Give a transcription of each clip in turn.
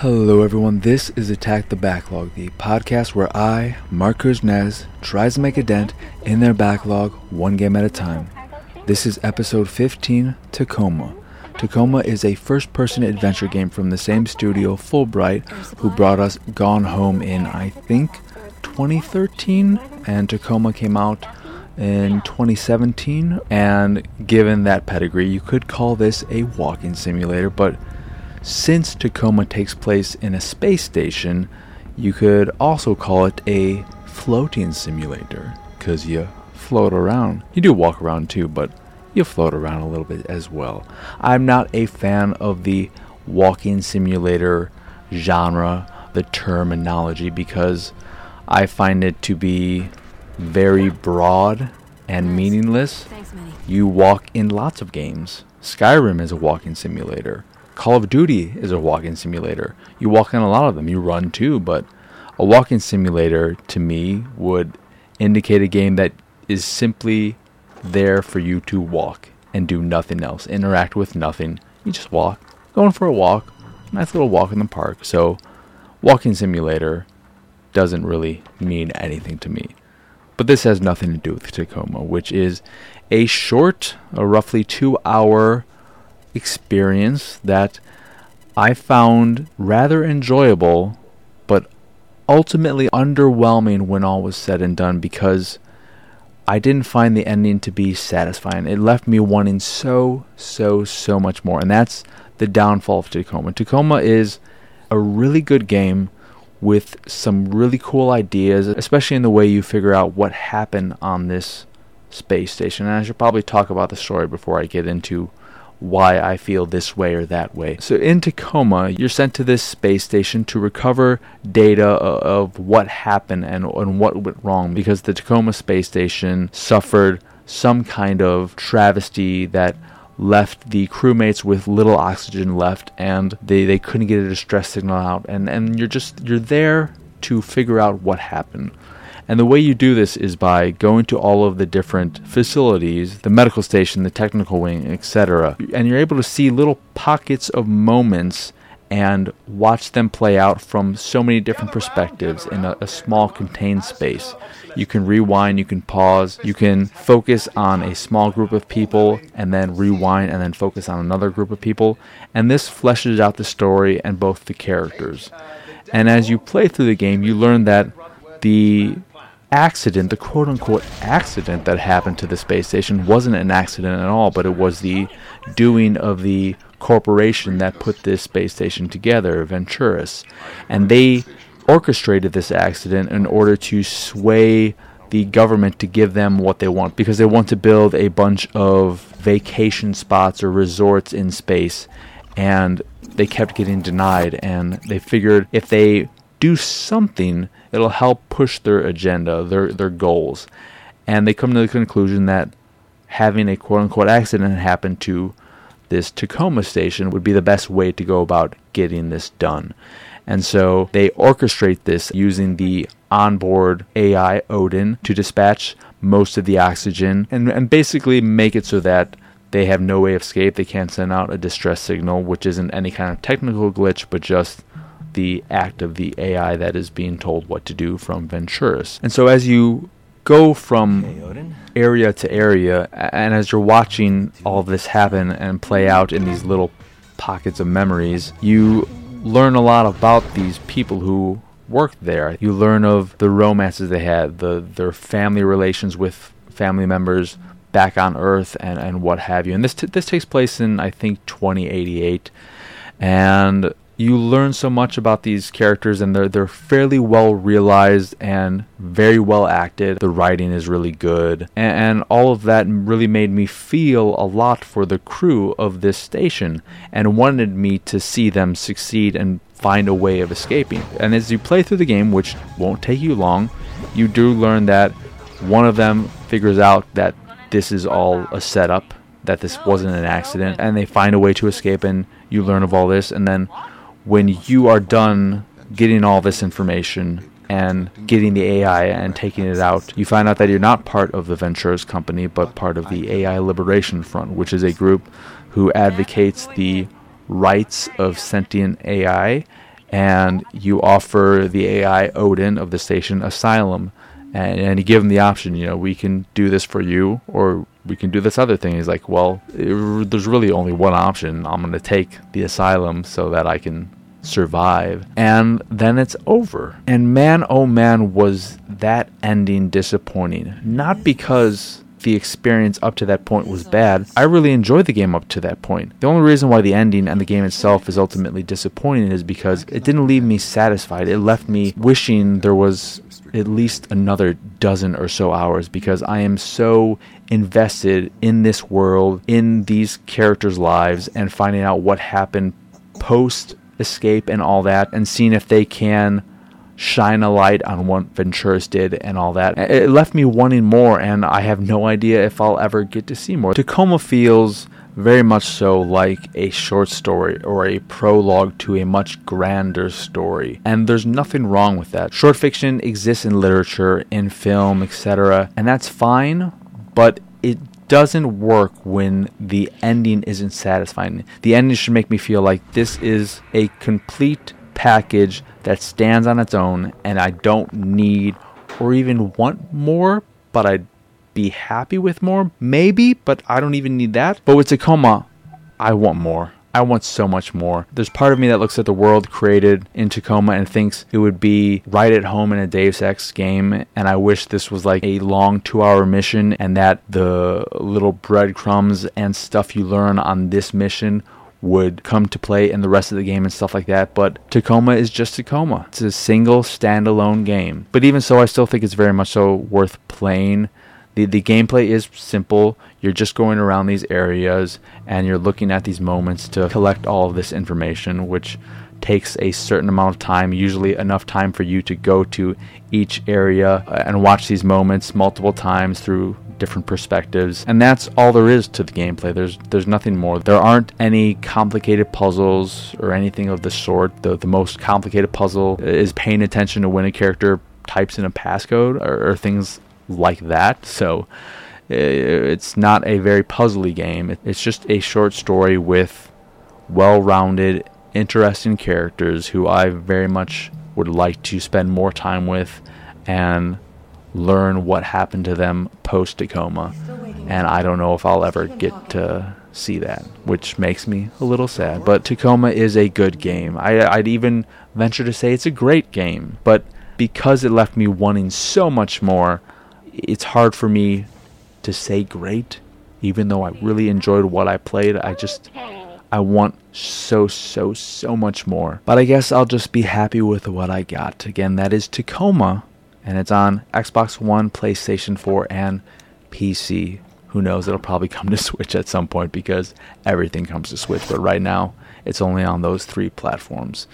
Hello, everyone. This is Attack the Backlog, the podcast where I, Mark Kuznez, tries to make a dent in their backlog one game at a time. This is episode 15 Tacoma. Tacoma is a first person adventure game from the same studio, Fullbright, who brought us Gone Home in, I think, 2013, and Tacoma came out in 2017. And given that pedigree, you could call this a walking simulator, but since Tacoma takes place in a space station, you could also call it a floating simulator because you float around. You do walk around too, but you float around a little bit as well. I'm not a fan of the walking simulator genre, the terminology, because I find it to be very broad and meaningless. You walk in lots of games. Skyrim is a walking simulator. Call of Duty is a walking simulator. You walk in a lot of them. You run too, but a walking simulator to me would indicate a game that is simply there for you to walk and do nothing else. Interact with nothing. You just walk. Going for a walk. Nice little walk in the park. So, walking simulator doesn't really mean anything to me. But this has nothing to do with Tacoma, which is a short, a roughly two hour experience that I found rather enjoyable, but ultimately underwhelming when all was said and done because I didn't find the ending to be satisfying. It left me wanting so, so, so much more. And that's the downfall of Tacoma. Tacoma is a really good game with some really cool ideas, especially in the way you figure out what happened on this space station. And I should probably talk about the story before I get into why I feel this way or that way. So in Tacoma, you're sent to this space station to recover data of what happened and, and what went wrong because the Tacoma space station suffered some kind of travesty that left the crewmates with little oxygen left and they, they couldn't get a distress signal out and, and you're just you're there to figure out what happened. And the way you do this is by going to all of the different facilities, the medical station, the technical wing, etc. And you're able to see little pockets of moments and watch them play out from so many different perspectives in a, a, small contained space. You can rewind, you can pause, you can focus on a small group of people and then rewind and then focus on another group of people. And this fleshes out the story and both the characters. And as you play through the game, you learn that the accident, the quote unquote accident that happened to the space station wasn't an accident at all, but it was the doing of the corporation that put this space station together, Venturis. And they orchestrated this accident in order to sway the government to give them what they want because they want to build a bunch of vacation spots or resorts in space and they kept getting denied and they figured if they do something it'll help push their agenda, their their goals. And they come to the conclusion that having a quote unquote accident happen to this Tacoma station would be the best way to go about getting this done. And so they orchestrate this using the onboard AI Odin to dispatch most of the oxygen and, and basically make it so that they have no way of escape. They can't send out a distress signal, which isn't any kind of technical glitch, but just the act of the AI that is being told what to do from Venturis. And so as you go from area to area, and as you're watching all of this happen and play out in these little pockets of memories, you learn a lot about these people who worked there. You learn of the romances they had, the their family relations with family members back on Earth, and, and what have you. And this t- this takes place in I think 2088, and you learn so much about these characters and they're they're fairly well realized and very well acted. The writing is really good and, and, all of that really made me feel a lot for the crew of this station and wanted me to see them succeed and find a way of escaping. And as you play through the game, which won't take you long, you do learn that one of them figures out that this is all a setup, that this wasn't an accident, and they find a way to escape and you learn of all this and then when you are done getting all this information and getting the AI and taking it out, you find out that you're not part of the Venturis company, but part of the AI Liberation Front, which is a group who advocates the rights of sentient AI and you offer the AI Odin of the station asylum, and, and you give him the option. You know, we can do this for you, or we can do this other thing. He's like, well, it, there's really only one option. I'm going to take the asylum so that I can survive. And then it's over. And man, oh man, was that ending disappointing. Not because the experience up to that point was bad. I really enjoyed the game up to that point. The only reason why the ending and the game itself is ultimately disappointing is because it didn't leave me satisfied. It left me wishing there was at least another dozen or so hours because I am so invested in this world, in these characters' lives, and finding out what happened post escape and all that, and seeing if they can shine a light on what Venturis did and all that. It left me wanting more, and I have no idea if I'll ever get to see more. Tacoma feels very much so like a short story or a prologue to a much grander story. And there's nothing wrong with that. Short fiction exists in literature, in film, etc., and that's fine, but it doesn't work when the ending isn't satisfying. The ending should make me feel like this is a complete package that stands on its own and I don't need or even want more, but I'd be happy with more, maybe, but I don't even need that. But with Tacoma, I want more. I want so much more. There's part of me that looks at the world created in Tacoma and thinks it would be right at home in a Deus Ex game. And I wish this was like a long two hour mission and that the little breadcrumbs and stuff you learn on this mission would come to play in the rest of the game and stuff like that. But Tacoma is just Tacoma. It's a single standalone game. But even so, I still think it's very much so worth playing the the gameplay is simple. You're just going around these areas and you're looking at these moments to collect all of this information, which takes a certain amount of time, usually enough time for you to go to each area and watch these moments multiple times through different perspectives. And that's all there is to the gameplay. There's there's nothing more. There aren't any complicated puzzles or anything of the sort. The the most complicated puzzle is paying attention to when a character types in a passcode or, or things like that. So it's not a very puzzly game. It's just a short story with well-rounded, interesting characters who I very much would like to spend more time with and learn what happened to them post Tacoma. And I don't know if I'll ever get to see that, which makes me a little sad. But Tacoma is a good game. I, I'd even venture to say it's a great game. But because it left me wanting so much more, it's hard for me to say great, even though I really enjoyed what I played. I just I want so so so much more. But I guess I'll just be happy with what I got. Again, that is Tacoma, and it's on Xbox One, PlayStation 4, and PC. Who knows? It'll probably come to Switch at some point because everything comes to Switch. But right now, it's only on those three platforms.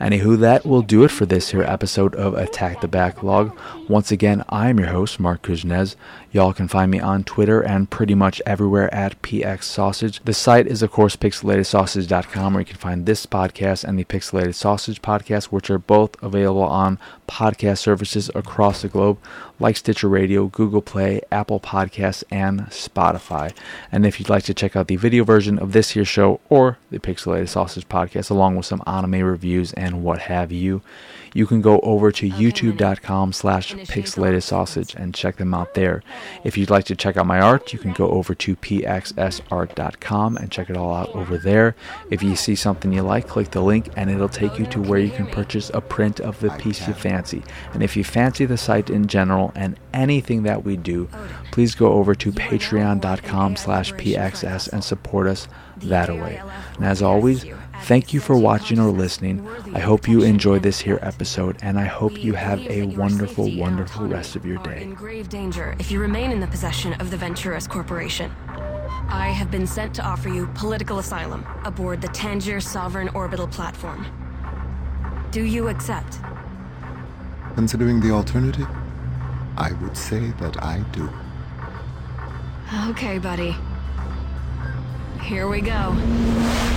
Anywho, that will do it for this here episode of Attack the Backlog. Once again, I am your host, Mark Kuznez. Y'all can find me on Twitter and pretty much everywhere at PX Sausage. The site is, of course, pixelatedsausage.com, where you can find this podcast and the Pixelated Sausage podcast, which are both available on podcast services across the globe, like Stitcher Radio, Google Play, Apple Podcasts, and Spotify. And if you'd like to check out the video version of this here show or the Pixelated Sausage podcast, along with some anime reviews and what have you, you can go over to youtube.com slash pixelated sausage and check them out there. If you'd like to check out my art, you can go over to pxsart.com and check it all out over there. If you see something you like, click the link and it'll take you to where you can purchase a print of the piece you fancy. And if you fancy the site in general and anything that we do, please go over to patreon.com slash pxs and support us that way. And as always, Thank you for watching or listening. I hope you enjoyed this here episode, and I hope you have a wonderful, wonderful rest of your day. In grave danger if you remain in the possession of the Venturis Corporation. I have been sent to offer you political asylum aboard the Tangier Sovereign Orbital Platform. Do you accept? Considering the alternative, I would say that I do. Okay, buddy. Here we go.